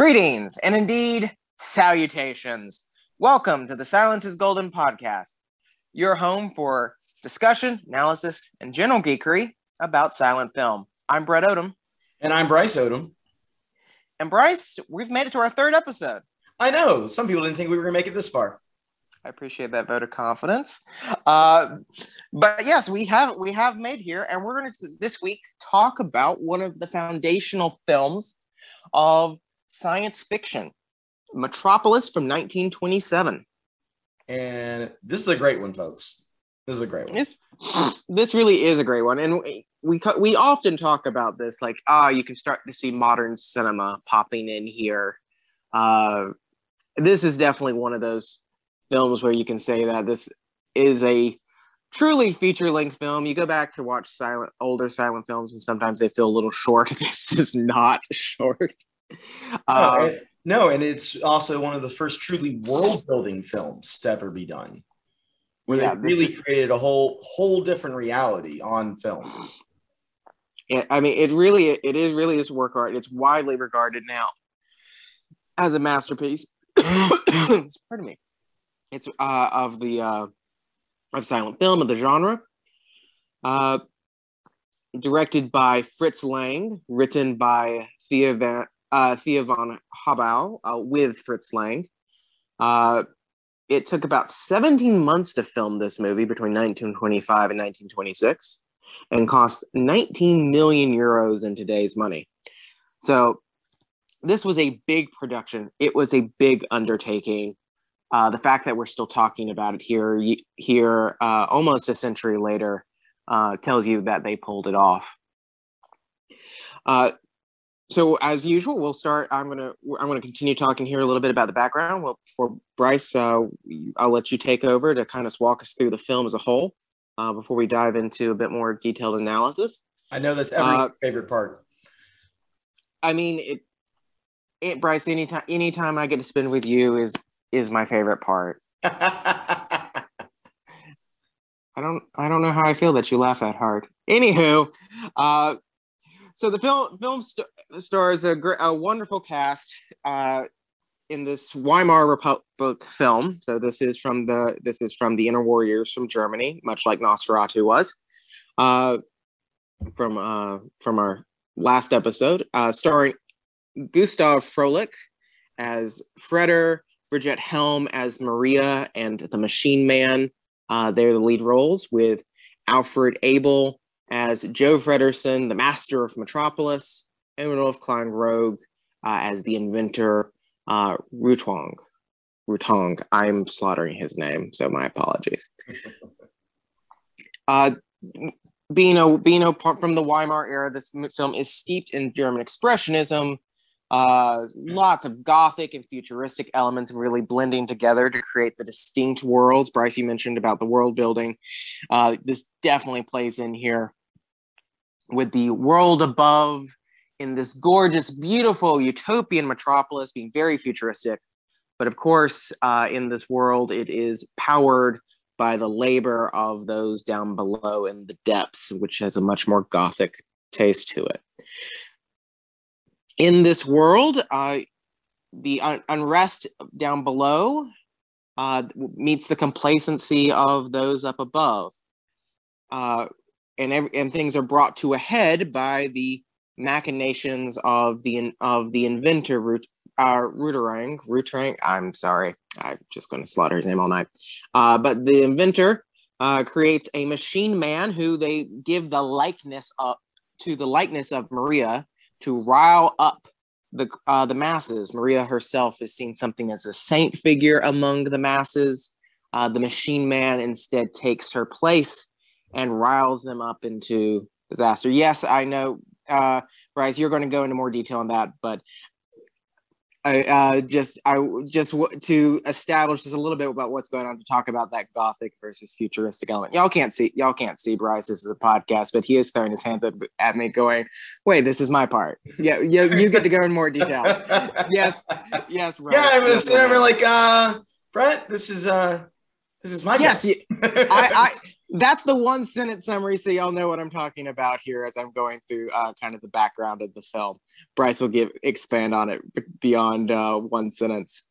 Greetings and indeed salutations. Welcome to the Silence is Golden podcast, your home for discussion, analysis, and general geekery about silent film. I'm Brett Odom. And I'm Bryce Odom. And Bryce, we've made it to our third episode. I know. Some people didn't think we were going to make it this far. I appreciate that vote of confidence. Uh, but yes, we have we have made here, and we're going to this week talk about one of the foundational films of science fiction, Metropolis from 1927. And this is a great one, folks. This is a great one. This, this really is a great one, and we we, we often talk about this, like ah, you can start to see modern cinema popping in here. Uh, this is definitely one of those films where you can say that this is a truly feature length film. You go back to watch silent older silent films, and sometimes they feel a little short. This is not short. No, um, and, no, and it's also one of the first truly world building films to ever be done, where yeah, they really is, created a whole whole different reality on film. Yeah, I mean, it really it is really is work art. It's widely regarded now as a masterpiece. Pardon me. It's uh, of the uh, of silent film of the genre. Uh, directed by Fritz Lang, written by Thea Van, uh, Thea von Harbou uh, with Fritz Lang. Uh, it took about 17 months to film this movie between 1925 and 1926 and cost 19 million euros in today's money. So this was a big production. It was a big undertaking. Uh, the fact that we're still talking about it here, here uh, almost a century later, uh, tells you that they pulled it off. Uh, so as usual, we'll start. I'm gonna I'm gonna continue talking here a little bit about the background. Well, for Bryce, uh, I'll let you take over to kind of walk us through the film as a whole uh, before we dive into a bit more detailed analysis. I know that's everyone's favorite part. I mean, it, it Bryce. Anytime anytime I get to spend with you is is my favorite part. I don't I don't know how I feel that you laugh that hard. Anywho, uh, so the film film st- stars a, gr- a wonderful cast uh, in this Weimar Republic film. So this is from the this is from the Inner Warriors from Germany, much like Nosferatu was. Uh, from uh, from our last episode, uh, starring Gustav Froelich as Freder, Brigitte Helm as Maria and the Machine Man. Uh, they're the lead roles with Alfred Abel as Joe Fredersen, the master of Metropolis, and Rudolf Klein-Rogge uh, as the inventor uh, Rutong. Rutong. I'm slaughtering his name, so my apologies. uh, being a being a part from the Weimar era, this film is steeped in German expressionism, uh, lots of gothic and futuristic elements really blending together to create the distinct worlds. Bryce, you mentioned about the world building. Uh, this definitely plays in here with the world above in this gorgeous, beautiful utopian metropolis being very futuristic. But of course, uh, in this world, it is powered by the labor of those down below in the depths, which has a much more gothic taste to it in this world, uh, the un- unrest down below uh, meets the complacency of those up above. Uh, and, every, and things are brought to a head by the machinations of the of the inventor Rut, uh, Ruterang. Ruterang. I'm sorry. I'm just going to slaughter his name all night. Uh, but the inventor uh, creates a machine man who they give the likeness up to the likeness of Maria to rile up the uh, the masses. Maria herself is seen something as a saint figure among the masses. Uh, the machine man instead takes her place and riles them up into disaster. Yes, I know, uh, Bryce, you're going to go into more detail on that, but I uh, just I just w- to establish just a little bit about what's going on to talk about that gothic versus futuristic element. Y'all can't see y'all can't see Bryce. This is a podcast, but he is throwing his hands up at me, going, "Wait, this is my part." Yeah, you, you get to go in more detail. yes, yes, Bryce. Yeah, I was never like, uh, Brett, this is uh, this is my yes. I, I that's the one sentence summary, so y'all know what I'm talking about here as I'm going through uh, kind of the background of the film. Bryce will give expand on it beyond uh, one sentence.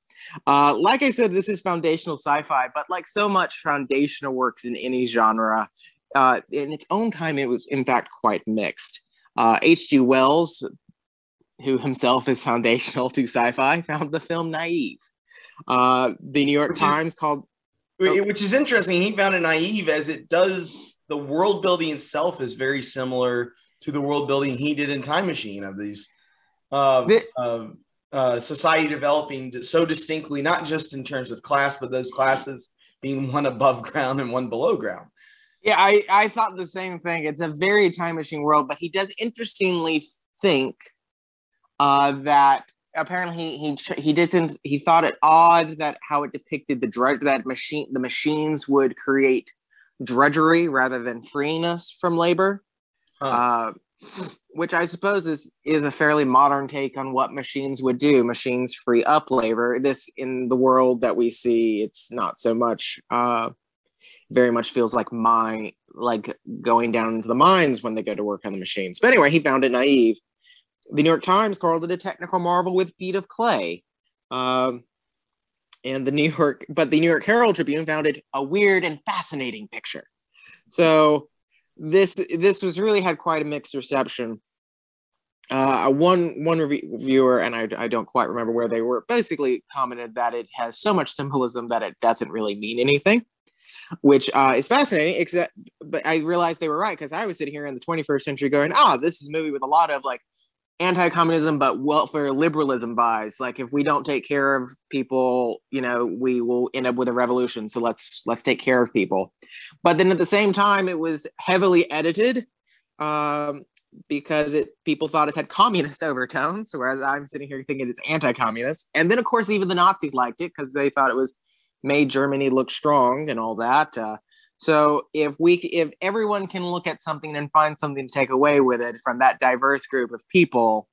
Uh, like I said, this is foundational sci-fi, but like so much foundational works in any genre, uh, in its own time, it was in fact quite mixed. H.G. Uh, Wells, who himself is foundational to sci-fi, found the film naive. Uh, the New York Times called which is interesting. He found it naive as it does. The world building itself is very similar to the world building he did in Time Machine of these uh, the, uh, uh, society developing so distinctly, not just in terms of class, but those classes being one above ground and one below ground. Yeah, I, I thought the same thing. It's a very time machine world, but he does interestingly think uh, that apparently he he he didn't he thought it odd that how it depicted the drudge that machine the machines would create drudgery rather than freeing us from labor. Huh. uh, which i suppose is is a fairly modern take on what machines would do. Machines free up labor. This in the world that we see it's not so much uh, very much feels like my like going down into the mines when they go to work on the machines. But anyway he found it naive the New York Times called it a technical marvel with feet of clay. Um, and the New York, but the New York Herald Tribune found it a weird and fascinating picture. So this this was really had quite a mixed reception. Uh, one one reviewer, and I, I don't quite remember where they were, basically commented that it has so much symbolism that it doesn't really mean anything, which uh, is fascinating. Except, but I realized they were right because I was sitting here in the 21st century going, ah, this is a movie with a lot of like anti-communism but welfare liberalism buys like if we don't take care of people you know we will end up with a revolution. So let's let's take care of people. But then at the same time it was heavily edited um, because it people thought it had communist overtones whereas i'm sitting here thinking it's anti-communist. And then of course even the nazis liked it because they thought it was made germany look strong and all that uh, so if we if everyone can look at something and find something to take away with it from that diverse group of people,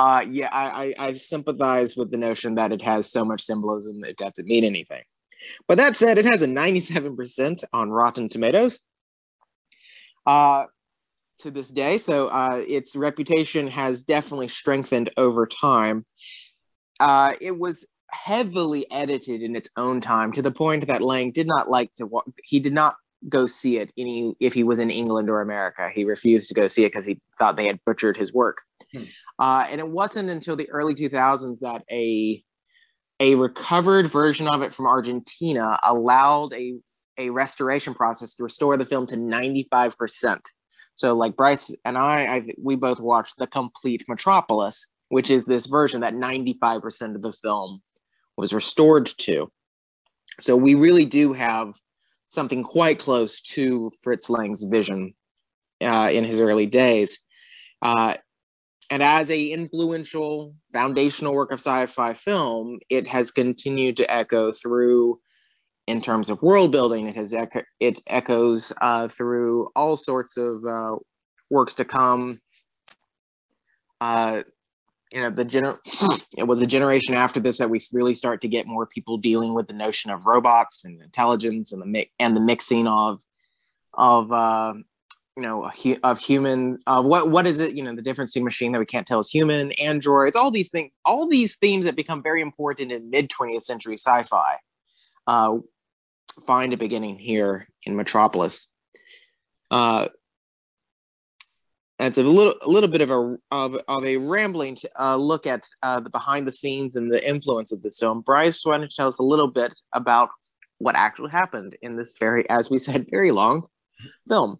uh, yeah, I, I, I sympathize with the notion that it has so much symbolism it doesn't mean anything. But that said, it has a 97% on Rotten Tomatoes uh, to this day. So uh, its reputation has definitely strengthened over time. Uh, it was heavily edited in its own time to the point that Lang did not like to walk, he did not go see it any if he was in England or America. He refused to go see it because he thought they had butchered his work. Hmm. Uh, and it wasn't until the early 2000s that a a recovered version of it from Argentina allowed a a restoration process to restore the film to 95%. So like Bryce and I, I we both watched the complete Metropolis, which is this version that 95% of the film was restored to. So we really do have something quite close to Fritz Lang's vision uh, in his early days. Uh, and as a influential foundational work of sci-fi film, it has continued to echo through in terms of world building. It has echo, it echoes uh, through all sorts of uh, works to come. You know the gener- it was a generation after this that we really start to get more people dealing with the notion of robots and intelligence and the mi- and the mixing of of uh, you know of human of what what is it you know the difference between machine that we can't tell is human androids all these things all these themes that become very important in mid 20th century sci-fi uh, find a beginning here in metropolis. Uh, it's a little a little bit of a of, of a rambling uh, look at uh, the behind the scenes and the influence of this film. Bryce, why don't you tell us a little bit about what actually happened in this very, as we said, very long film?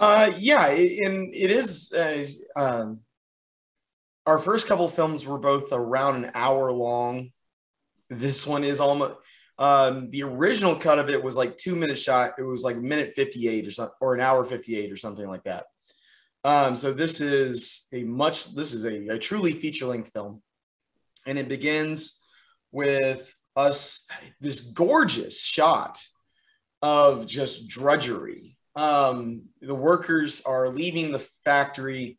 Uh, yeah, and it is. Uh, um, our first couple films were both around an hour long. This one is almost. Um, the original cut of it was like two minutes shot. It was like minute fifty eight or something, or an hour fifty eight or something like that. Um, so this is a much this is a, a truly feature length film, and it begins with us this gorgeous shot of just drudgery. Um, the workers are leaving the factory,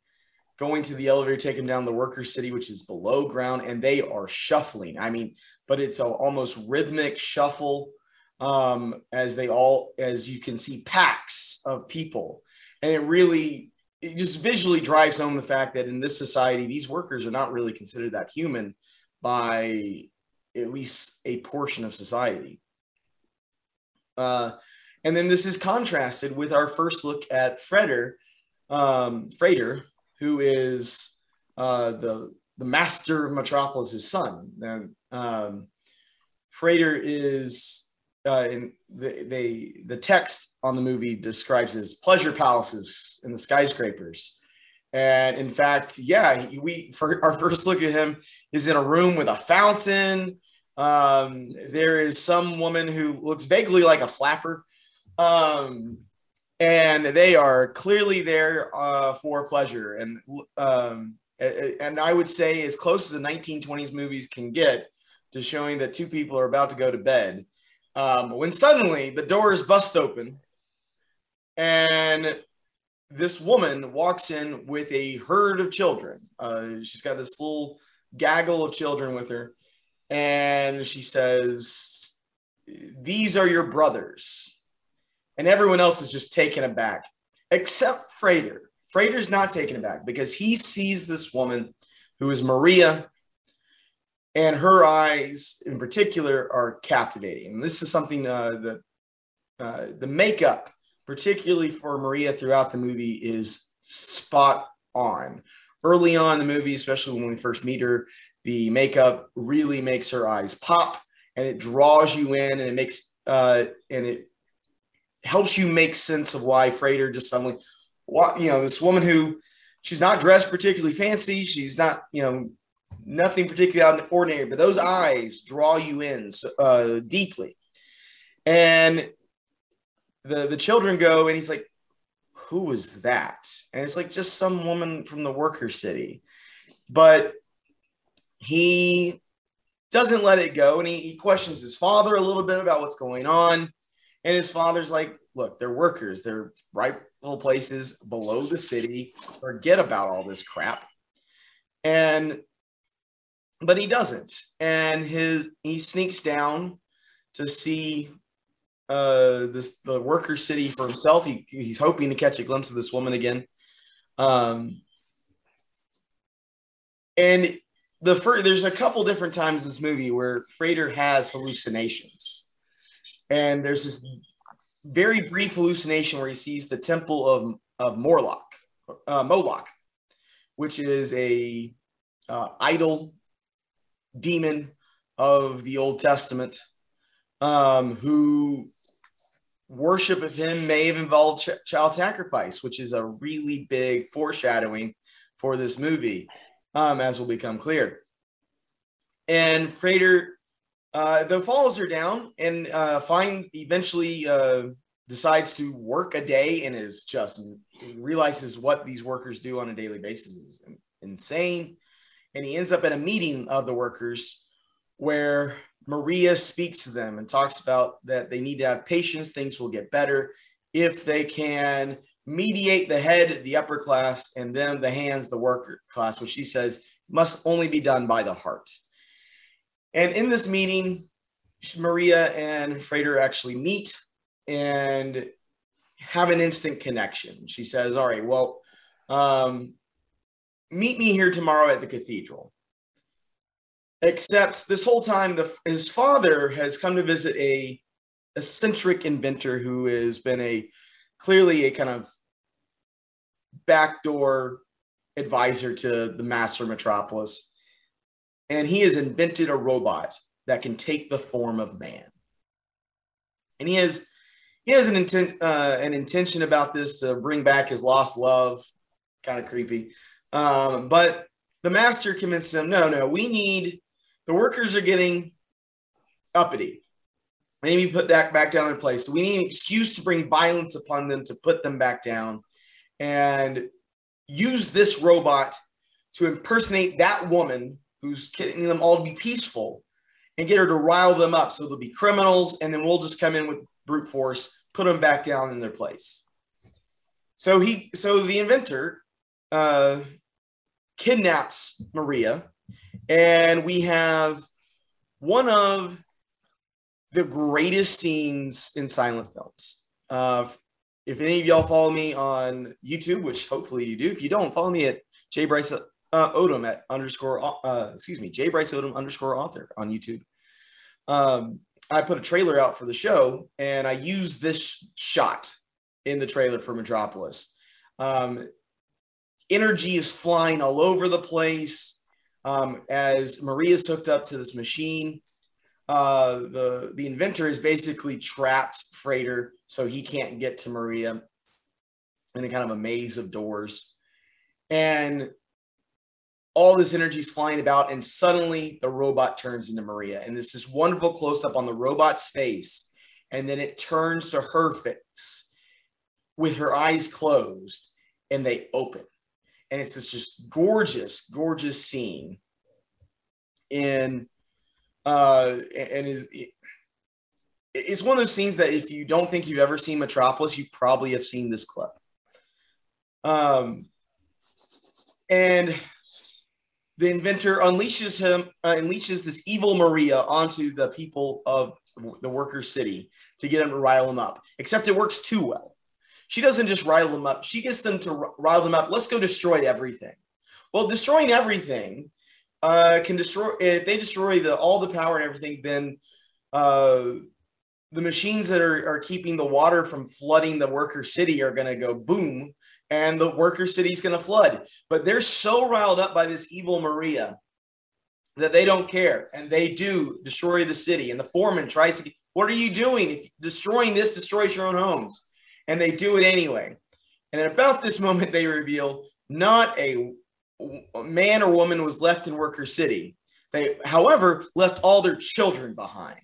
going to the elevator, taking down the worker city, which is below ground, and they are shuffling. I mean, but it's a almost rhythmic shuffle. um, as they all, as you can see, packs of people. And it really, it just visually drives home the fact that in this society, these workers are not really considered that human by at least a portion of society. Uh, and then this is contrasted with our first look at Freder, um, Frater, who is uh, the the master of Metropolis's son. And um, Frater is uh, in the they the text on the movie describes as pleasure palaces in the skyscrapers. And in fact, yeah, we for our first look at him is in a room with a fountain. Um, there is some woman who looks vaguely like a flapper, um, and they are clearly there uh, for pleasure. And um, and I would say as close as the 1920s movies can get to showing that two people are about to go to bed. Um, when suddenly the door is bust open and this woman walks in with a herd of children. Uh, she's got this little gaggle of children with her. And she says, These are your brothers. And everyone else is just taken aback, except Frater. Frater's not taken aback because he sees this woman who is Maria, and her eyes in particular are captivating. And this is something uh, that uh, the makeup, particularly for Maria throughout the movie, is spot on. Early on in the movie, especially when we first meet her, the makeup really makes her eyes pop and it draws you in and it makes uh, and it helps you make sense of why Frater just suddenly you know, this woman who she's not dressed particularly fancy. She's not, you know, nothing particularly out the ordinary, but those eyes draw you in uh, deeply. And the the children go, and he's like, "Who was that?" And it's like just some woman from the worker city, but he doesn't let it go, and he, he questions his father a little bit about what's going on. And his father's like, "Look, they're workers. They're right little places below the city. Forget about all this crap. And but he doesn't. And his he sneaks down to see uh this the worker city for himself. He, he's hoping to catch a glimpse of this woman again. Um and the first, there's a couple different times in this movie where Frater has hallucinations. And there's this very brief hallucination where he sees the temple of, of Morlock, uh, Moloch, which is a uh, idol demon of the Old Testament, um, who worship of him may have involved ch- child sacrifice, which is a really big foreshadowing for this movie, um, as will become clear. And Frater uh, the follows her down and uh, find eventually uh, decides to work a day and is just realizes what these workers do on a daily basis is insane. And he ends up at a meeting of the workers where Maria speaks to them and talks about that they need to have patience, things will get better if they can mediate the head, the upper class, and then the hands, the worker class, which she says must only be done by the heart. And in this meeting, Maria and Frater actually meet and have an instant connection. She says, All right, well, um, meet me here tomorrow at the cathedral. Except this whole time, the, his father has come to visit a eccentric inventor who has been a clearly a kind of backdoor advisor to the master metropolis and he has invented a robot that can take the form of man. And he has he has an intent uh, an intention about this to bring back his lost love. Kind of creepy, um, but the master convinces them, no, no, we need the workers are getting uppity. Maybe put that back down in place. So we need an excuse to bring violence upon them to put them back down, and use this robot to impersonate that woman who's getting them all to be peaceful and get her to rile them up so they'll be criminals and then we'll just come in with brute force put them back down in their place so he so the inventor uh, kidnaps maria and we have one of the greatest scenes in silent films. Uh, if any of y'all follow me on YouTube, which hopefully you do, if you don't, follow me at J Bryce uh, Odom at underscore uh, excuse me J Bryce Odom underscore author on YouTube. Um, I put a trailer out for the show, and I use this shot in the trailer for Metropolis. Um, energy is flying all over the place um, as Maria's hooked up to this machine. Uh, the the inventor is basically trapped Freighter, so he can't get to Maria in a kind of a maze of doors, and all this energy is flying about, and suddenly the robot turns into Maria, and this is wonderful close up on the robot's face, and then it turns to her face with her eyes closed, and they open, and it's this just gorgeous, gorgeous scene in uh, and is it's one of those scenes that if you don't think you've ever seen Metropolis, you probably have seen this clip. Um, and the inventor unleashes him, uh, unleashes this evil Maria onto the people of the worker city to get them to rile them up. Except it works too well. She doesn't just rile them up; she gets them to rile them up. Let's go destroy everything. Well, destroying everything uh, can destroy if they destroy the all the power and everything, then uh, the machines that are, are keeping the water from flooding the worker city are going to go boom, and the worker city is going to flood. But they're so riled up by this evil Maria that they don't care, and they do destroy the city. And the foreman tries to, get. what are you doing? If destroying this destroys your own homes, and they do it anyway. And at about this moment, they reveal not a man or woman was left in Worker City. They, however, left all their children behind.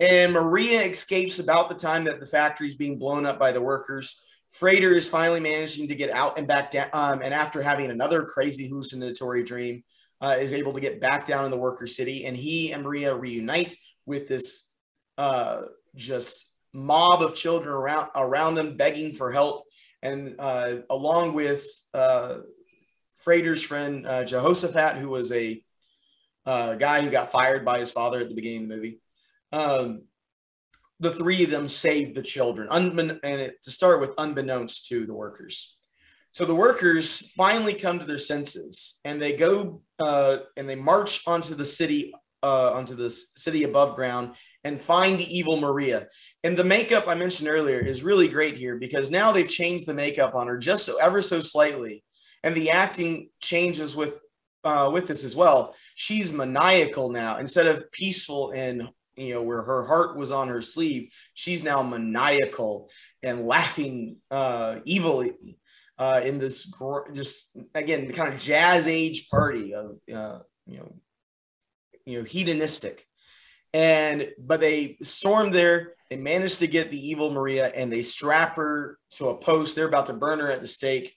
And Maria escapes about the time that the factory is being blown up by the workers. Freighter is finally managing to get out and back down. Um, and after having another crazy hallucinatory dream, uh, is able to get back down in the worker city. And he and Maria reunite with this uh, just mob of children around around them begging for help. And uh, along with uh, Freighter's friend uh, Jehoshaphat, who was a uh, guy who got fired by his father at the beginning of the movie. Um, the three of them saved the children, and it, to start with, unbeknownst to the workers. So the workers finally come to their senses, and they go uh, and they march onto the city, uh, onto the city above ground, and find the evil Maria. And the makeup I mentioned earlier is really great here because now they've changed the makeup on her just so ever so slightly and the acting changes with uh, with this as well. She's maniacal now instead of peaceful and you know where her heart was on her sleeve. She's now maniacal and laughing uh, evilly uh, in this gr- just again kind of jazz age party of uh, you know you know hedonistic. And but they storm there. They manage to get the evil Maria and they strap her to a post. They're about to burn her at the stake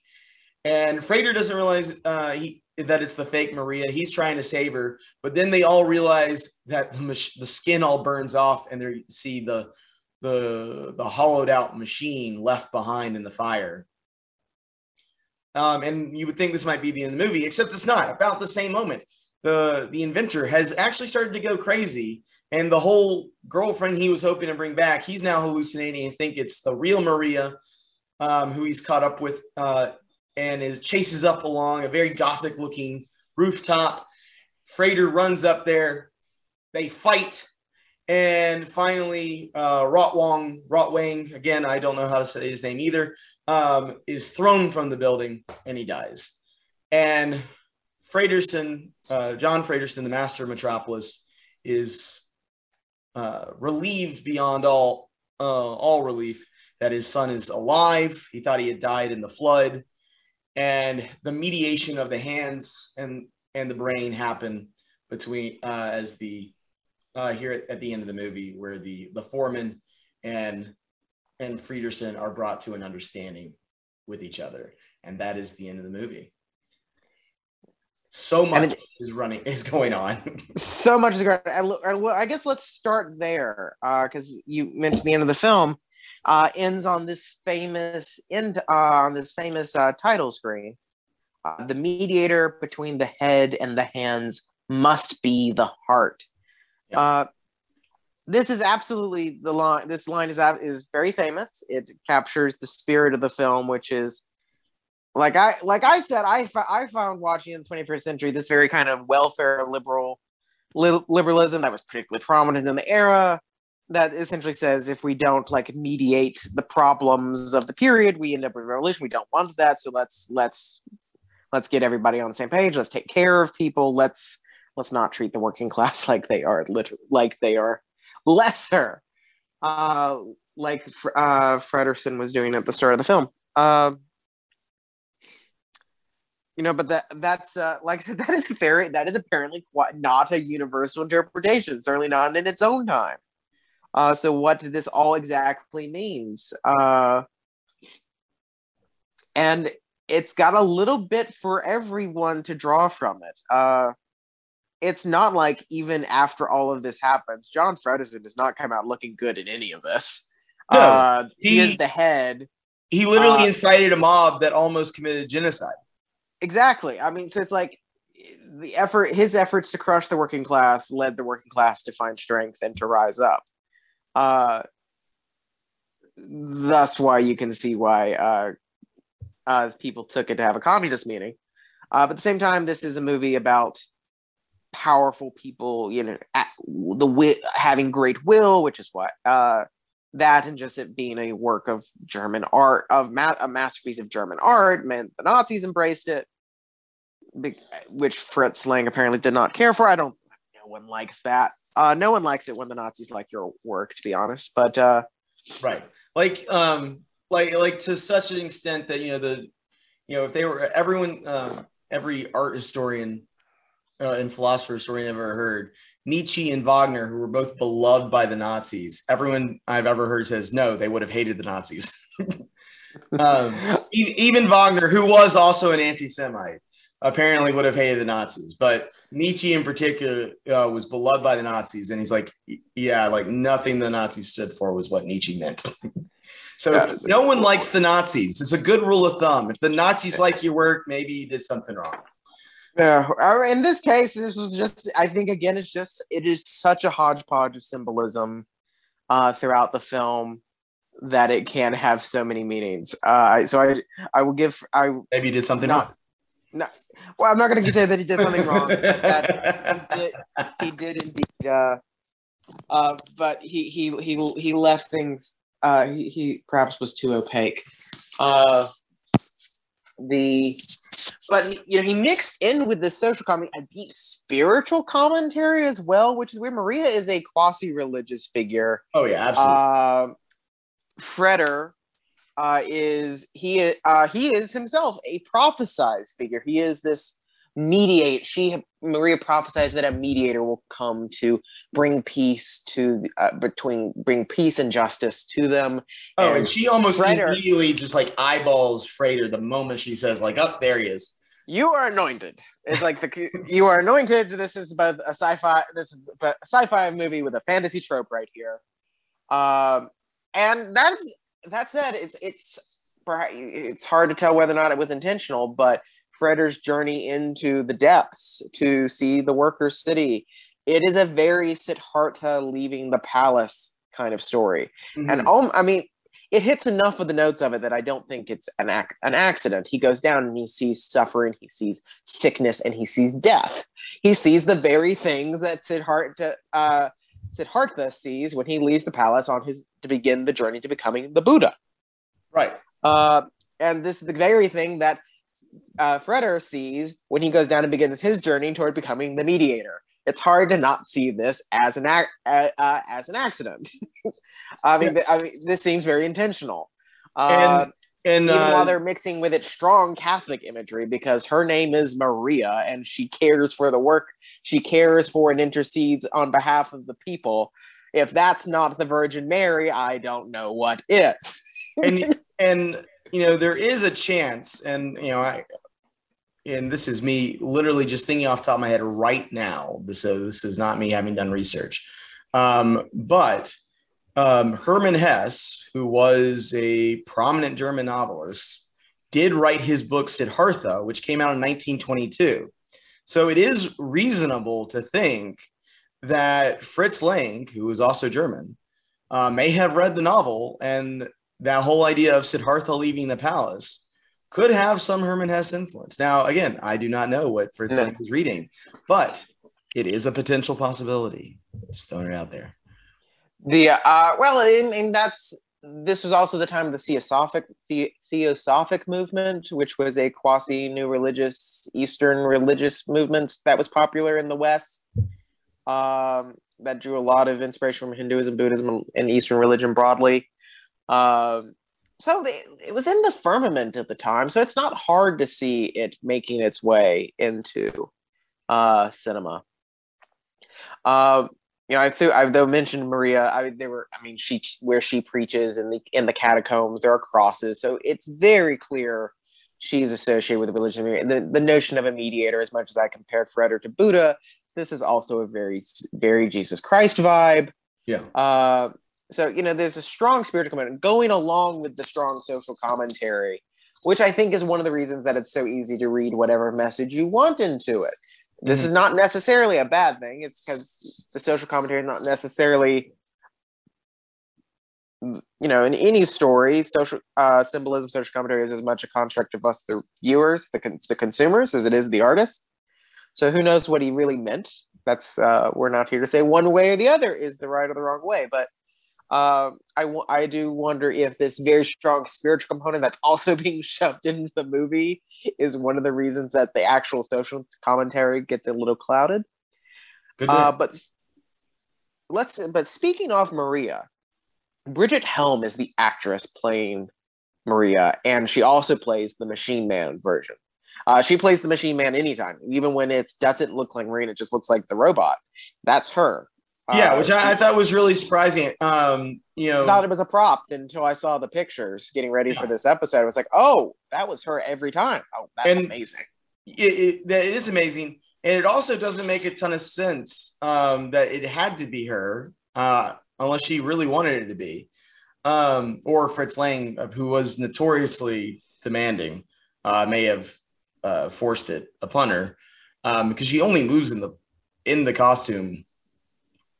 and Freighter doesn't realize uh, he, that it's the fake Maria. He's trying to save her, but then they all realize that the, the skin all burns off, and they see the the the hollowed out machine left behind in the fire. Um, and you would think this might be the end of the movie, except it's not. About the same moment, the the inventor has actually started to go crazy, and the whole girlfriend he was hoping to bring back, he's now hallucinating and think it's the real Maria, um, who he's caught up with uh, and is chases up along a very gothic looking rooftop. Freighter runs up there. They fight. And finally, uh, Rotwang, Rotwang, again, I don't know how to say his name either, um, is thrown from the building and he dies. And Fredersen, uh, John Fredersen, the master of Metropolis, is uh, relieved beyond all uh, all relief that his son is alive. He thought he had died in the flood and the mediation of the hands and and the brain happen between uh, as the uh, here at, at, the end of the movie where the the foreman and and Fredersen are brought to an understanding with each other, and that is the end of the movie. So much it, is running is going on. so much is going. I, I guess let's start there because uh, you mentioned the end of the film uh, ends on this famous end uh, on this famous uh, title screen. Uh, the mediator between the head and the hands must be the heart. Yeah. Uh, this is absolutely the line. This line is is very famous. It captures the spirit of the film, which is like I like I said. I I found watching in the 21st century this very kind of welfare liberal liberalism that was particularly prominent in the era. That essentially says if we don't like mediate the problems of the period, we end up with revolution. We don't want that, so let's let's let's get everybody on the same page. Let's take care of people. Let's let's not treat the working class like they are literally like they are lesser, uh, like uh, Fredersen was doing at the start of the film. Uh, you know, but that that's uh, like I said, that is very that is apparently quite not a universal interpretation, certainly not in its own time. Uh, so what this all exactly means, uh, and it's got a little bit for everyone to draw from it. Uh, it's not like even after all of this happens, John Fredersen does not come out looking good in any of this. No, uh, he, he, is the head. He literally uh, incited a mob that almost committed genocide. Exactly. I mean, so it's like the effort, his efforts to crush the working class led the working class to find strength and to rise up. Uh, thus, why you can see why uh, uh, people took it to have a communist meeting. Uh, but at the same time, this is a movie about powerful people, you know, the wi- having great will, which is what uh, that and just it being a work of German art, of ma- a masterpiece of German art, meant the Nazis embraced it, which Fritz Lang apparently did not care for. I don't. No one likes that. Uh, no one likes it when the Nazis like your work, to be honest. But uh, right, like, um, like, like to such an extent that you know the, you know, if they were everyone, uh, every art historian uh, and philosopher story I've ever heard. Nietzsche and Wagner, who were both beloved by the Nazis. Everyone I've ever heard says no, they would have hated the Nazis. um, even Wagner, who was also an anti-Semite, apparently would have hated the Nazis. But Nietzsche, in particular, uh, was beloved by the Nazis, and he's like, yeah, like nothing the Nazis stood for was what Nietzsche meant. so no one likes the Nazis. It's a good rule of thumb. If the Nazis like your work, maybe you did something wrong. Yeah, in this case, this was just. I think again, it's just it is such a hodgepodge of symbolism uh, throughout the film that it can have so many meanings. Uh, so I I will give I maybe he did something not, wrong. No, well, I'm not going to say that he did something wrong. that he did, he did indeed. Uh, uh, but he he he he left things. Uh, he, he perhaps was too opaque. Uh, the but you know he mixed in with the social comedy a deep spiritual commentary as well, which is where Maria is a quasi-religious figure. Oh yeah, absolutely. Uh, Freder uh, is he uh, he is himself a prophesized figure. He is this mediate. She Maria prophesies that a mediator will come to bring peace to uh, between bring peace and justice to them. Oh, and, and she almost Freder, immediately just like eyeballs Freder the moment she says like, "Up oh, there he is." You are anointed. It's like the you are anointed. This is about a sci-fi. This is a sci-fi movie with a fantasy trope right here. Um, and that's that said, it's it's it's hard to tell whether or not it was intentional, but Freder's journey into the depths to see the worker city. It is a very Siddhartha leaving the palace kind of story. Mm-hmm. And um, I mean, it hits enough of the notes of it that I don't think it's an ac- an accident. He goes down and he sees suffering, he sees sickness, and he sees death. He sees the very things that Siddhartha uh, Siddhartha sees when he leaves the palace on his to begin the journey to becoming the Buddha. Right. Uh, and this is the very thing that uh, Freder sees when he goes down and begins his journey toward becoming the mediator. It's hard to not see this as an ac- uh, uh, as an accident. I mean, th- I mean, this seems very intentional. Uh, and, and even while uh, they're mixing with it strong Catholic imagery, because her name is Maria and she cares for the work, she cares for and intercedes on behalf of the people. If that's not the Virgin Mary, I don't know what is. and and you know there is a chance and you know i and this is me literally just thinking off top of my head right now this, uh, this is not me having done research. Um, but um, hermann hesse who was a prominent german novelist did write his book siddhartha which came out in 1922 so it is reasonable to think that Fritz Lang, who is also German, uh, may have read the novel, and that whole idea of Siddhartha leaving the palace could have some Hermann Hesse influence. Now, again, I do not know what Fritz No. Was reading, but it is a potential possibility. Just throwing it out there. The uh, well, and, and that's this was also the time of the Theosophic the, Theosophic movement, which was a quasi new religious Eastern religious movement that was popular in the West. Um, that drew a lot of inspiration from Hinduism, Buddhism, and Eastern religion broadly. Um, so they, it was in the firmament at the time, so it's not hard to see it making its way into uh, cinema. Um, you know, I threw, I though mentioned Maria. I there were, I mean, she where she preaches in the in the catacombs, there are crosses, so it's very clear she's associated with the religion. The the notion of a mediator, as much as I compared Freder to Buddha, this is also a very very Jesus Christ vibe. Yeah. Uh, so you know, there's a strong spiritual component going along with the strong social commentary, which I think is one of the reasons that it's so easy to read whatever message you want into it. This Mhm. is not necessarily a bad thing. It's because the social commentary is not necessarily, you know, in any story, social uh, symbolism, social commentary is as much a construct of us, the viewers, the con- the consumers, as it is the artist. So who knows what he really meant? That's uh, we're not here to say one way or the other is the right or the wrong way, but um, I w- I do wonder if this very strong spiritual component that's also being shoved into the movie is one of the reasons that the actual social commentary gets a little clouded. Uh, but let's. But speaking of Maria, Bridget Helm is the actress playing Maria, and she also plays the Machine Man version. Uh, she plays the Machine Man anytime, even when it doesn't look like Marina, it just looks like the robot. That's her. Yeah, Uh, which I, I thought was really surprising. Um, you know, thought it was a prop until I saw the pictures getting ready for this episode. I was like, oh, that was her every time. Oh, that's And- amazing. it, it, it is amazing. And it also doesn't make a ton of sense um, that it had to be her, uh, unless she really wanted it to be, um, or Fritz Lang, uh, who was notoriously demanding, uh, may have uh, forced it upon her um, because she only moves in the in the costume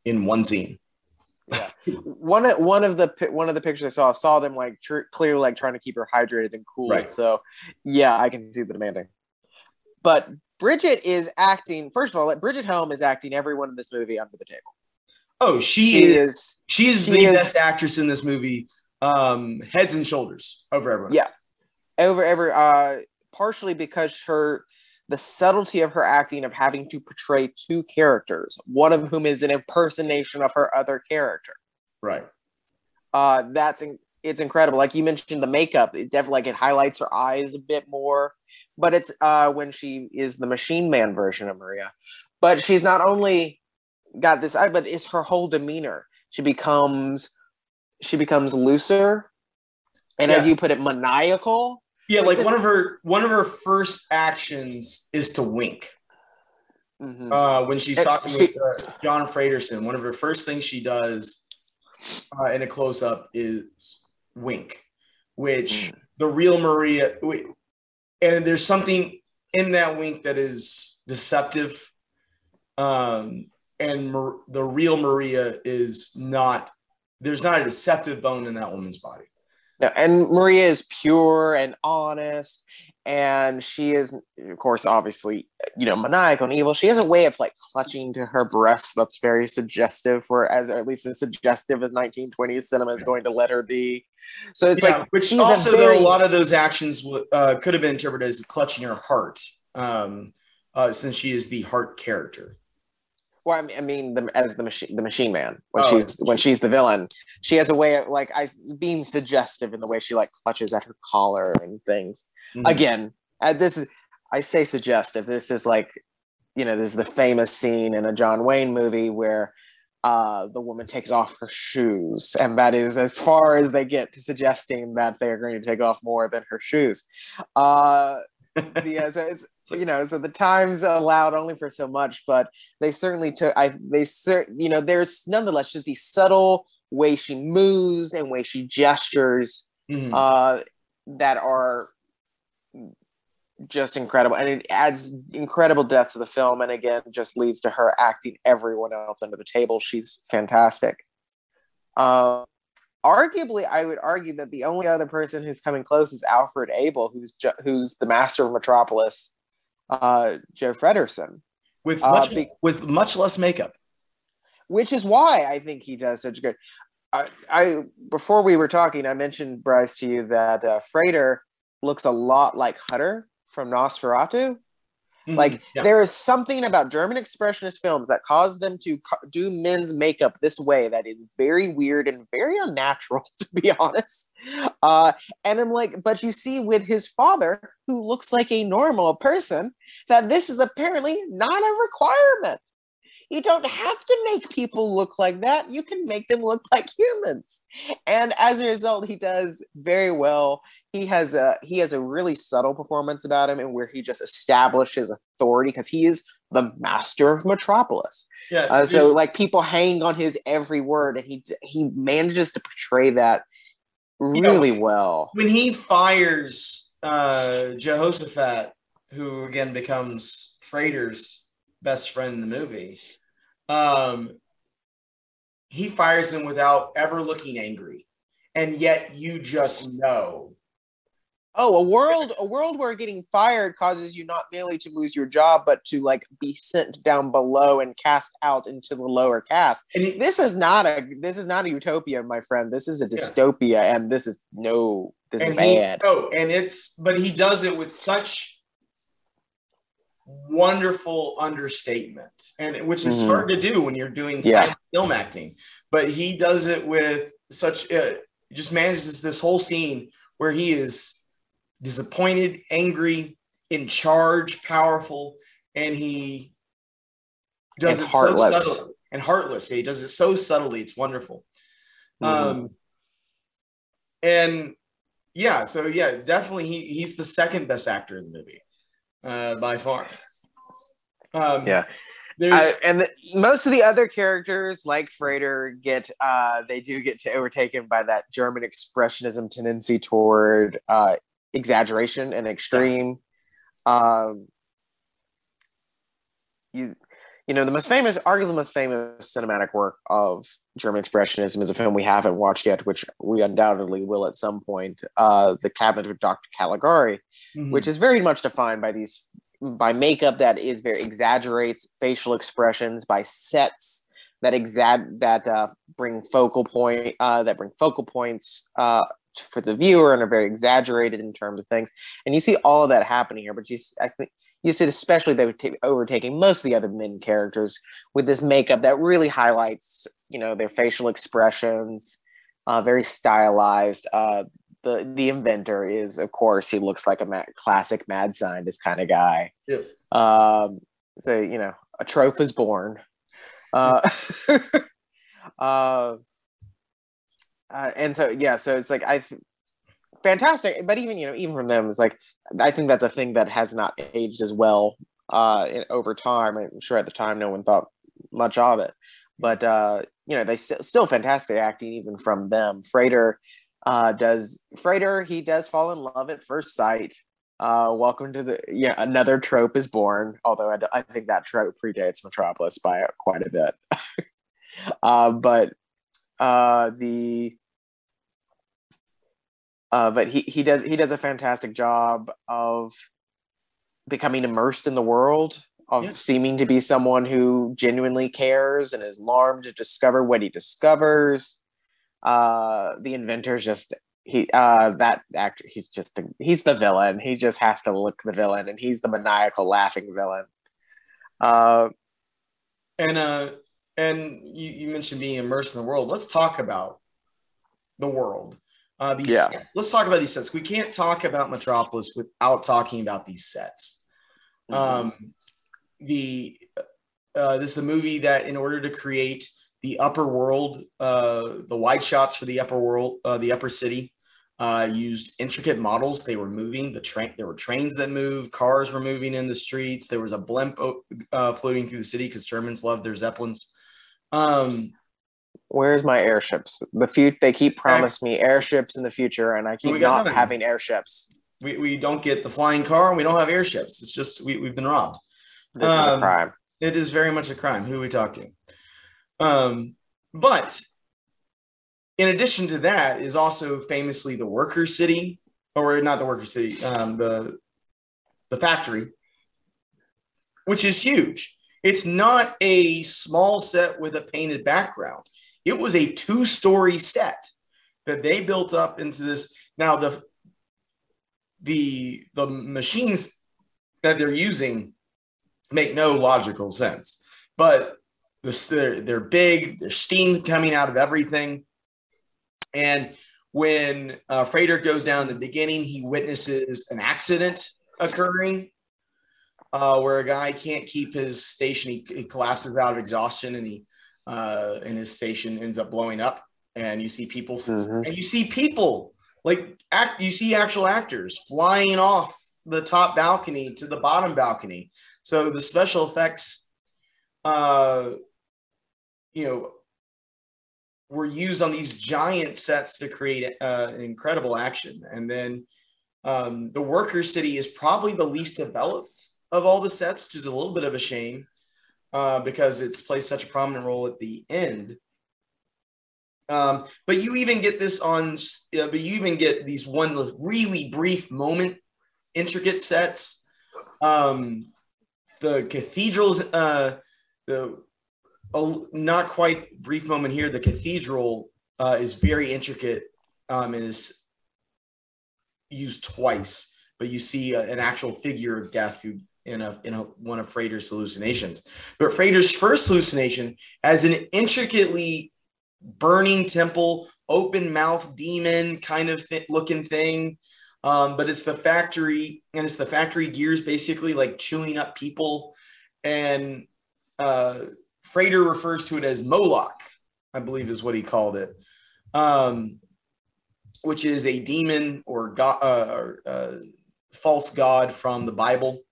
in one scene. One of one of the one of the pictures I saw saw them like tr- clearly like trying to keep her hydrated and cool. Right. So yeah, I can see the demanding. But Bridget is acting. First of all, like, Bridget Helm is acting everyone in this movie under the table. Oh, she, She is, is she's she the is- best actress in this movie, um, heads and shoulders over everyone. Yeah. else. over ever uh partially because her the subtlety of her acting of having to portray two characters one of whom is an impersonation of her other character. Right. uh that's in, it's incredible. Like you mentioned the makeup it definitely like it highlights her eyes a bit more but it's uh when she is the machine man version of maria. But she's not only got this eye but it's her whole demeanor. She becomes she becomes looser and as you put it maniacal Yeah, Like like one of her one of her first actions is to wink. Mhm. Uh, when she's talking she- with uh, John Fredersen, one of her first things she does uh, in a close up is wink, which the real Maria, and there's something in that wink that is deceptive. Um, and Mar- the real Maria is not. There's not a deceptive bone in that woman's body. No, and Maria is pure and honest, and she is, of course, obviously, you know, maniacal and evil. She has a way of like clutching to her breast that's very suggestive for, as at least as suggestive as 1920s cinema is going to let her be. So it's yeah, like which she's a also though very- a lot of those actions uh, could have been interpreted as clutching her heart, um, uh, since she is the heart character. Well, I mean, I mean the, as the machine, the machine man when Oh. she's when she's the villain, she has a way of like I being suggestive in the way she like clutches at her collar and things. Mhm. again uh, this is i say suggestive this is like you know this is the famous scene in a john wayne movie where uh, the woman takes off her shoes and that is as far as they get to suggesting that they're going to take off more than her shoes uh, yeah, so it's you know so the times allowed only for so much but they certainly took i they cer- you know there's nonetheless just the subtle way she moves and way she gestures Mhm. uh, that are just incredible, and it adds incredible depth to the film, and again, just leads to her acting everyone else under the table. She's fantastic. Uh, arguably, I would argue that the only other person who's coming close is Alfred Abel, who's ju- who's the master of Metropolis, uh, Joe Fredersen. with Uh, much, be- with much less makeup. which is why I think he does such good. I, I before we were talking, I mentioned Bryce to you that uh, Freder looks a lot like Hutter from Nosferatu. Like Mhm. Yeah. there is something about German expressionist films that cause them to co- do men's makeup this way that is very weird and very unnatural, to be honest. Uh, and I'm like, but you see with his father, who looks like a normal person, that this is apparently not a requirement. You don't have to make people look like that. You can make them look like humans. And as a result, he does very well he has a he has a really subtle performance about him and where he just establishes authority because he is the master of metropolis yeah. uh, so like people hang on his every word and he he manages to portray that really well when he fires uh, Jehoshaphat, who again becomes Freder's best friend in the movie, um, he fires him without ever looking angry, and yet you just know. Oh a world a world where getting fired causes you not merely to lose your job but to like be sent down below and cast out into the lower caste And he, this is not a this is not a utopia my friend this is a dystopia and this is no this is and he, bad oh, and it's but he does it with such wonderful understatement, and which is Mhm. hard to do when you're doing Yeah. film acting. But he does it with such uh, just manages this whole scene where he is disappointed, angry, in charge, powerful, and he does And it heartless. so subtly and heartless. He does it so subtly. It's wonderful. Mhm. Um, and yeah, so yeah, definitely he, he's the second best actor in the movie uh, by far. Um, Yeah. there's I, and the, most of the other characters, like Freder, get uh, they do get to overtaken by that German expressionism tendency toward uh, exaggeration and extreme. Um, you, you know, the most famous, arguably the most famous cinematic work of German expressionism is a film we haven't watched yet, which we undoubtedly will at some point. Uh, the Cabinet of Dr. Caligari, Mhm. which is very much defined by these by makeup that is very exaggerates facial expressions by sets that exact that uh, bring focal point uh, that bring focal points uh, for the viewer and are very exaggerated in terms of things. And you see all of that happening here but you I think you see especially they were ta- overtaking most of the other men characters with this makeup that really highlights you know their facial expressions uh, very stylized uh, the the inventor is of course he looks like a classic mad scientist kind of guy. Yeah. um so you know a trope is born. Uh, uh, and so yeah so it's like i fantastic. But even you know even from them it's like i think that's a thing that has not aged as well uh in, over time. I'm sure at the time no one thought much of it. But uh you know they still still fantastic acting even from them. Freder uh does Freder he does fall in love at first sight. Uh welcome to the yeah another trope is born although I think that trope predates metropolis by quite a bit. Uh but uh the uh but he he does he does a fantastic job of becoming immersed in the world of Yeah. seeming to be someone who genuinely cares and is alarmed to discover what he discovers uh the inventor's just he uh that actor he's just the, he's the villain he just has to look the villain and he's the maniacal laughing villain uh and uh and you, you mentioned being immersed in the world. Let's talk about the world. Uh, these Yeah. let's talk about these sets. We can't talk about Metropolis without talking about these sets. Um, the uh, this is a movie that, in order to create the upper world, uh, the wide shots for the upper world, uh, the upper city, uh, used intricate models. They were moving. The train. There were trains that moved. Cars were moving in the streets. There was a blimp uh, floating through the city because Germans love their zeppelins. Um, where's my airships the few they keep promising me airships in the future and i keep not having airships We, we don't get the flying car and we don't have airships. It's just we, we've been robbed. This is a Um, crime. It is very much a crime. Who we talk to. Um, but in addition to that, is also famously the worker city, or not the worker city, um, the the factory, which is huge. It's not a small set with a painted background. It was a two-story set that they built up into this. Now the the the machines that they're using make no logical sense, but the, they're, they're big. There's steam coming out of everything, and when uh, Freder goes down in the beginning, he witnesses an accident occurring uh, where a guy can't keep his station. He, he collapses out of exhaustion and he uh, and his station ends up blowing up. And you see people, Mhm. and you see people like act. You see actual actors flying off the top balcony to the bottom balcony. So the special effects, uh, you know, were used on these giant sets to create uh, incredible action. And then um, the worker city is probably the least developed of all the sets, which is a little bit of a shame uh, because it's plays such a prominent role at the end. Um, but you even get this on, uh, but you even get these one really brief moment, intricate sets. Um, the cathedrals, uh, the not quite brief moment here. The cathedral uh, is very intricate um, and is used twice, but you see a, an actual figure of death who in a in a, one of Freder's hallucinations. But Freder's first hallucination has an intricately burning temple, open mouth demon kind of th- looking thing. Um, but it's the factory, and it's the factory gears basically like chewing up people. And uh, Freder refers to it as Moloch, I believe is what he called it, um, which is a demon or god, uh, or, uh, false god from the Bible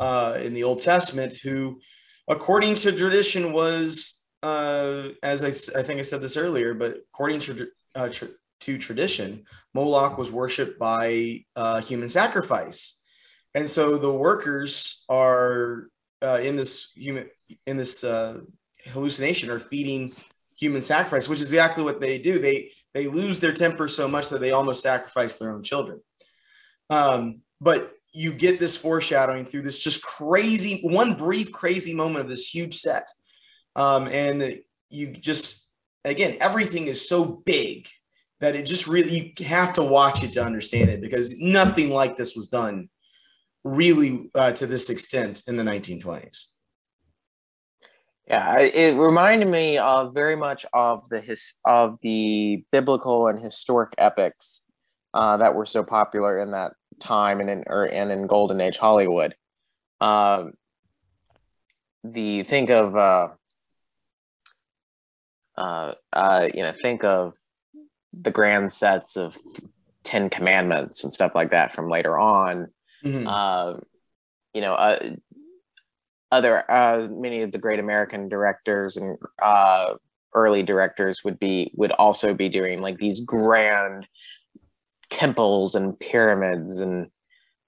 uh, in the Old Testament, who, according to tradition, was uh, as I think I said this earlier, but according to uh, tr- to tradition, Moloch was worshipped by uh, human sacrifice, and so the workers are uh, in this human in this uh, hallucination are feeding human sacrifice, which is exactly what they do. They they lose their temper so much that they almost sacrifice their own children. Um, but you get this foreshadowing through this just crazy one brief crazy moment of this huge set, um, and you just again everything is so big that it just really you have to watch it to understand it because nothing like this was done really uh, to this extent in the 1920s. Yeah, it reminded me of very much of the his of the biblical and historic epics uh, that were so popular in that time and in or and in Golden Age Hollywood. Um, the think of uh, uh, uh, you know think of the grand sets of Ten Commandments and stuff like that from later on Mhm. uh, you know, uh, other uh, many of the great American directors and uh, early directors would be would also be doing like these grand temples and pyramids and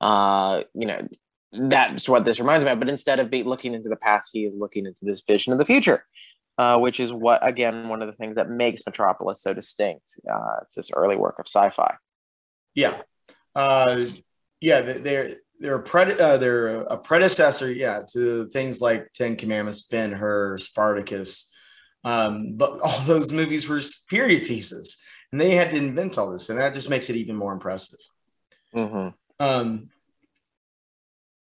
uh, you know that's what this reminds me of. But instead of be looking into the past, he is looking into this vision of the future. Uh, which is what again one of the things that makes Metropolis so distinct. Uh, it's this early work of sci-fi. Yeah, uh, yeah, they- they're they're a uh, they're a predecessor, yeah, to things like Ten Commandments, Ben Hur, Spartacus. Um, but all those movies were period pieces, and they had to invent all this, and that just makes it even more impressive. hmm Um,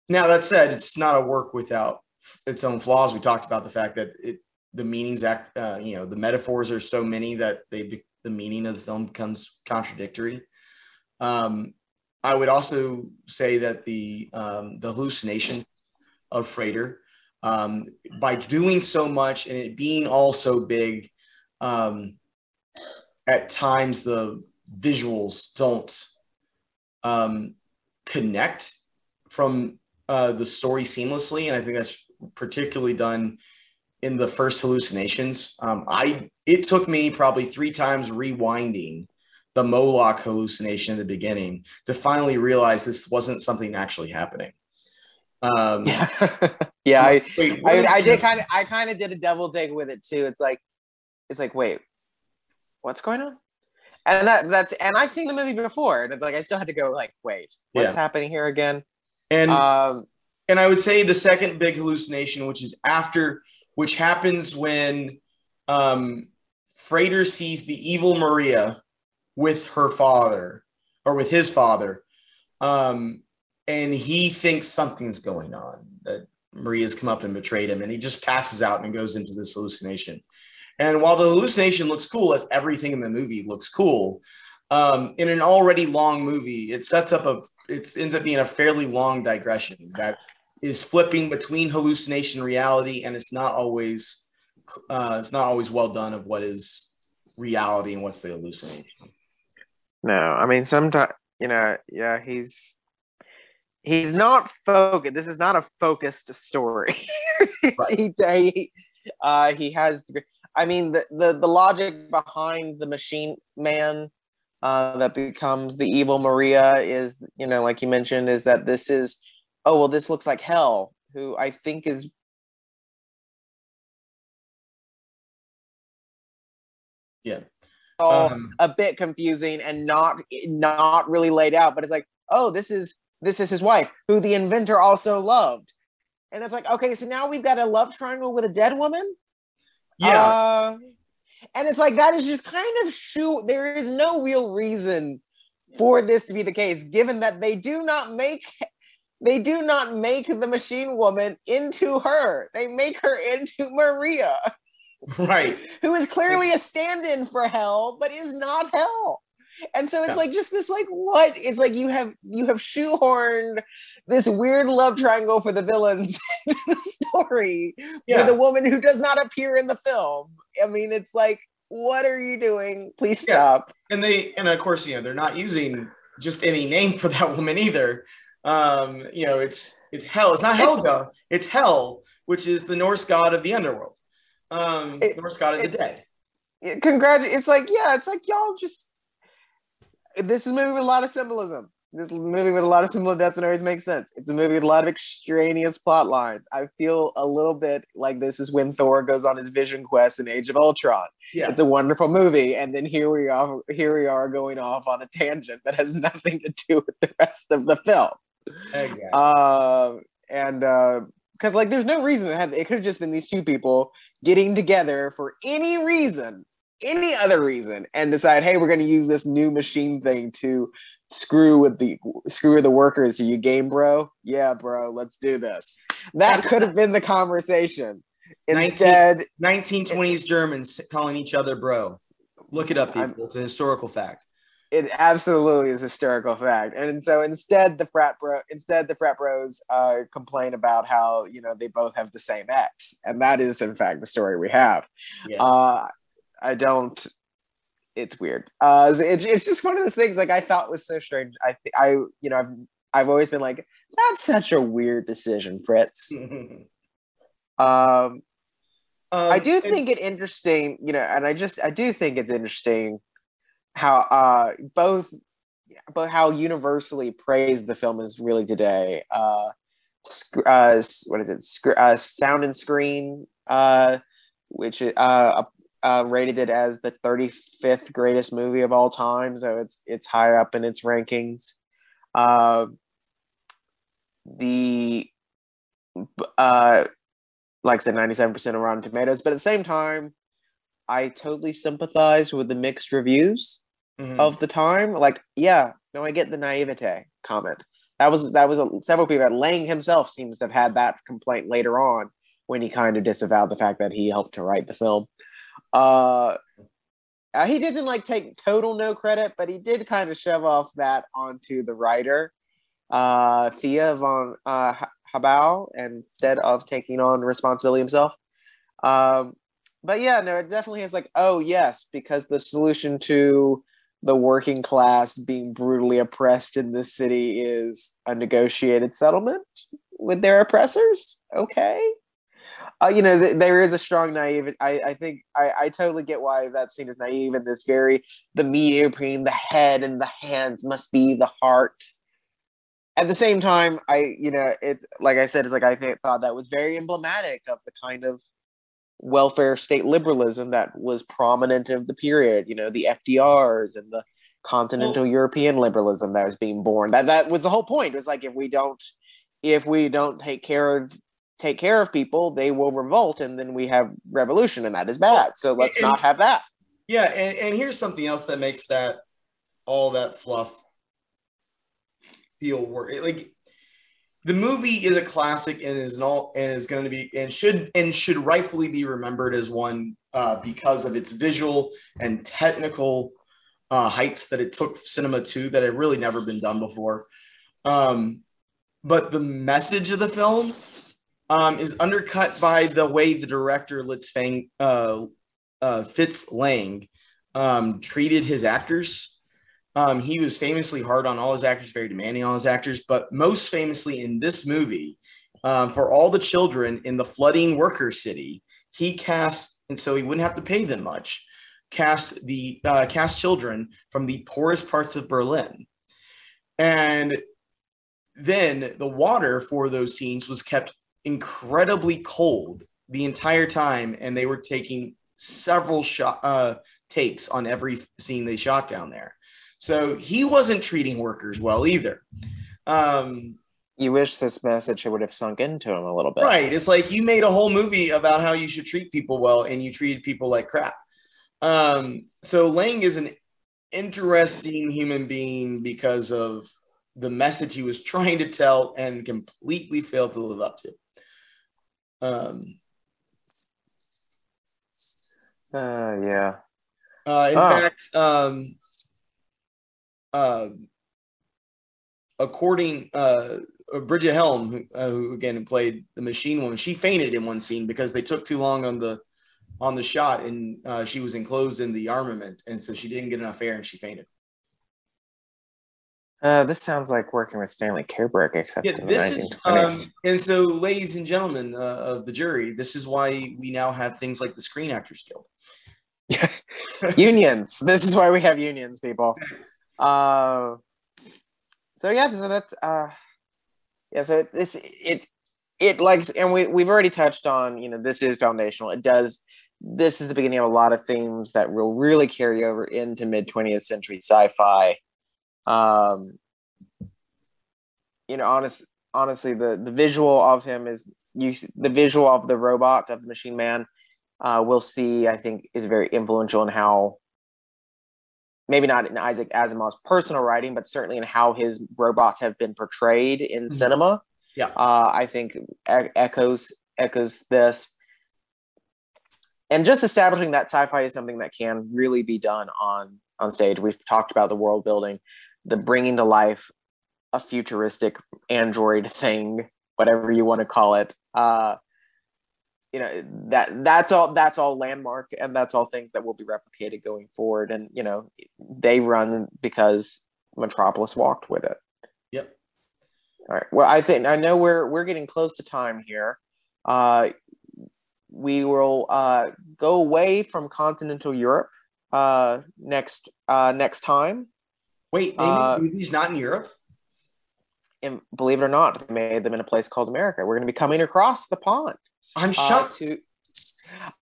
now that said, it's not a work without its own flaws. We talked about the fact that it the meanings act, uh, you know, the metaphors are so many that they the meaning of the film becomes contradictory. Um, I would also say that the um, the hallucination of Freder, um, by doing so much and it being all so big, um, at times the visuals don't um, connect from uh, the story seamlessly, and I think that's particularly done in the first hallucinations. Um, I it took me probably three times rewinding the Moloch hallucination in the beginning to finally realize this wasn't something actually happening. Um, yeah, I, wait, I, I did kind of, I kind of did a double take with it too. It's like, it's like, wait, what's going on? And that that's and I've seen the movie before, and it's like I still had to go like, wait, what's yeah. happening here again? And um, and I would say the second big hallucination, which is after, which happens when um, Freder sees the evil Maria with her father or with his father, um, and he thinks something's going on that Maria's come up and betrayed him, and he just passes out and goes into this hallucination. And while the hallucination looks cool, as everything in the movie looks cool, um, in an already long movie, it sets up a it ends up being a fairly long digression that is flipping between hallucination and reality, and it's not always uh, it's not always well done of what is reality and what's the hallucination. No, I mean sometimes you know, yeah, he's he's not focused. This is not a focused story. right. he, he, uh, he has I mean, the, the, the logic behind the machine man uh, that becomes the evil Maria is, you know, like you mentioned, is that this is, oh, well, this looks like Hel, who I think is. Yeah. All um, a bit confusing and not not really laid out, but it's like, oh, this is this is his wife, who the inventor also loved. And it's like, okay, so now we've got a love triangle with a dead woman. Yeah. Uh, and it's like that is just kind of shoot. There is no real reason for this to be the case, given that they do not make they do not make the machine woman into her. They make her into Maria. Right. Who is clearly a stand-in for Hel, but is not Hel and so it's yeah. like just this like what it's like you have you have shoehorned this weird love triangle for the villains into the story yeah. with a woman who does not appear in the film i mean it's like what are you doing please stop yeah. and they and of course you know they're not using just any name for that woman either um you know it's it's Hel it's not helga it's Hel which is the norse god of the underworld um it, norse god of the dead Congrats! It's like, yeah, it's like y'all just this is a movie with a lot of symbolism. This movie with a lot of symbolism doesn't always make sense. It's a movie with a lot of extraneous plot lines. I feel a little bit like this is when Thor goes on his vision quest in Age of Ultron. Yeah. It's a wonderful movie, and then here we are. Here we are going off on a tangent that has nothing to do with the rest of the film. Exactly. Uh, and because uh, like, there's no reason it, had, it could have just been these two people getting together for any reason any other reason and decide, hey, we're going to use this new machine thing to screw with the screw with the workers. Are you game, bro? Yeah, bro. Let's do this. That could have been the conversation. Instead, 19, 1920s Germans calling each other bro. Look it up, people. I'm, it's a historical fact. It absolutely is a historical fact. And so instead, the frat bro, instead the frat bros uh, complain about how you know they both have the same ex, and that is in fact the story we have. Yeah. Uh, I don't. It's weird. Uh, it's, it's just one of those things. Like I thought was so strange. I I you know I've I've always been like that's such a weird decision, Fritz. um, um, I do think it interesting, you know, and I just I do think it's interesting how uh both but how universally praised the film is really today. Uh, sc- uh what is it? Sc- uh, sound and screen, uh, which uh uh, rated it as the 35th greatest movie of all time, so it's it's high up in its rankings. Uh, the uh, like I said, 97% of Rotten Tomatoes, but at the same time, I totally sympathize with the mixed reviews mm-hmm. of the time. Like, yeah, no, I get the naivete comment. That was that was a, several people. Lang himself seems to have had that complaint later on when he kind of disavowed the fact that he helped to write the film. Uh, uh, he didn't like take total no credit, but he did kind of shove off that onto the writer, uh, Thea von uh, Harbou, instead of taking on responsibility himself. Um, but yeah, no, it definitely is like, oh yes, because the solution to the working class being brutally oppressed in this city is a negotiated settlement with their oppressors. Okay. Uh, you know, th- there is a strong naive. I, I think I, I totally get why that scene is naive and this very the mediator between the head and the hands must be the heart. At the same time, I you know it's like I said, it's like I think, thought that was very emblematic of the kind of welfare state liberalism that was prominent of the period. You know, the FDRs and the continental well, European liberalism that was being born. That that was the whole point. It was like if we don't if we don't take care of take care of people, they will revolt, and then we have revolution, and that is bad. So let's and, not have that. Yeah, and, and here's something else that makes that all that fluff feel work. Like the movie is a classic and is an all and is going to be and should and should rightfully be remembered as one uh, because of its visual and technical uh, heights that it took cinema to that had really never been done before. Um, but the message of the film um, is undercut by the way the director Litz Fang, uh, uh, Fitz Lang um, treated his actors. Um, he was famously hard on all his actors, very demanding on his actors, but most famously in this movie, um, for all the children in the flooding worker city, he cast, and so he wouldn't have to pay them much, cast the uh, cast children from the poorest parts of Berlin. And then the water for those scenes was kept incredibly cold the entire time, and they were taking several shot uh, takes on every scene they shot down there. So he wasn't treating workers well either. Um, you wish this message would have sunk into him a little bit. Right. It's like you made a whole movie about how you should treat people well and you treated people like crap. Um, so Lang is an interesting human being because of the message he was trying to tell and completely failed to live up to. Um, uh, yeah. Uh, in oh. fact, um, uh, according uh, Bridget Helm, who, uh, who again played the Machine Woman, she fainted in one scene because they took too long on the on the shot, and uh, she was enclosed in the armament, and so she didn't get enough air, and she fainted. Uh, this sounds like working with Stanley Kubrick, except yeah, this is, um, and so, ladies and gentlemen uh, of the jury, this is why we now have things like the Screen Actors Guild. unions. This is why we have unions, people. Uh, so yeah, so that's uh, yeah. So this it it like, and we we've already touched on. You know, this is foundational. It does. This is the beginning of a lot of themes that will really carry over into mid twentieth century sci-fi um, you know, honest, honestly, the the visual of him is you. The visual of the robot of the Machine Man, uh, we'll see. I think is very influential in how. Maybe not in Isaac Asimov's personal writing, but certainly in how his robots have been portrayed in mm-hmm. cinema. Yeah, uh, I think e- echoes echoes this and just establishing that sci-fi is something that can really be done on on stage we've talked about the world building the bringing to life a futuristic android thing, whatever you want to call it. Uh, you know that that's all that's all landmark and that's all things that will be replicated going forward and you know they run because metropolis walked with it. Yep. All right well i think i know we're we're getting close to time here. Uh we will uh go away from continental europe uh next uh next time Wait, they uh, movies not in Europe? And believe it or not, they made them in a place called America. We're going to be coming across the pond. I'm uh, shocked. Uh, to,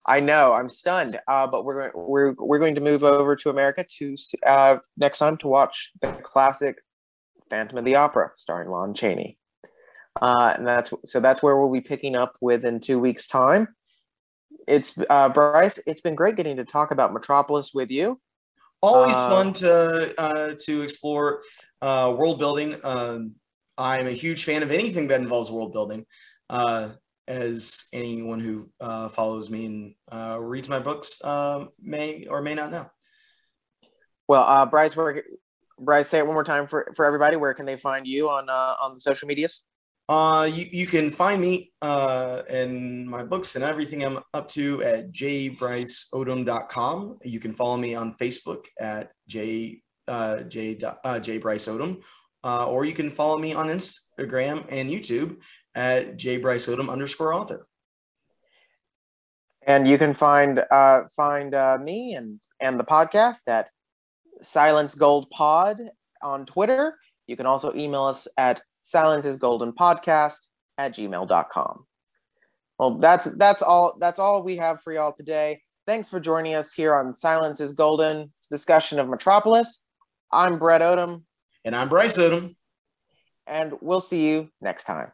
I know, I'm stunned. Uh, but we're we're we're going to move over to America to uh, next time to watch the classic Phantom of the Opera, starring Lon Chaney. Uh, and that's so that's where we'll be picking up with in two weeks' time. It's uh, Bryce. It's been great getting to talk about Metropolis with you. Always uh, fun to uh, to explore uh, world building. Um, I'm a huge fan of anything that involves world building. Uh, as anyone who uh, follows me and uh, reads my books um, may or may not know. Well, Bryce, where, Bryce, say it one more time for, for everybody. Where can they find you on on the social medias? Uh, you, you can find me uh, in my books and everything I'm up to at jbryceodom.com. You can follow me on Facebook at j, uh, j, uh, jbryceodom, uh, or you can follow me on Instagram and YouTube at jbryceodom underscore author. And you can find uh, find uh, me and and the podcast at Silence Gold Pod on Twitter. You can also email us at silenceisgoldenpodcast at gmail.com. Well, that's that's all that's all we have for y'all today. Thanks for joining us here on Silence is Golden discussion of Metropolis. I'm Brett Odom. And I'm Bryce Odom. And we'll see you next time.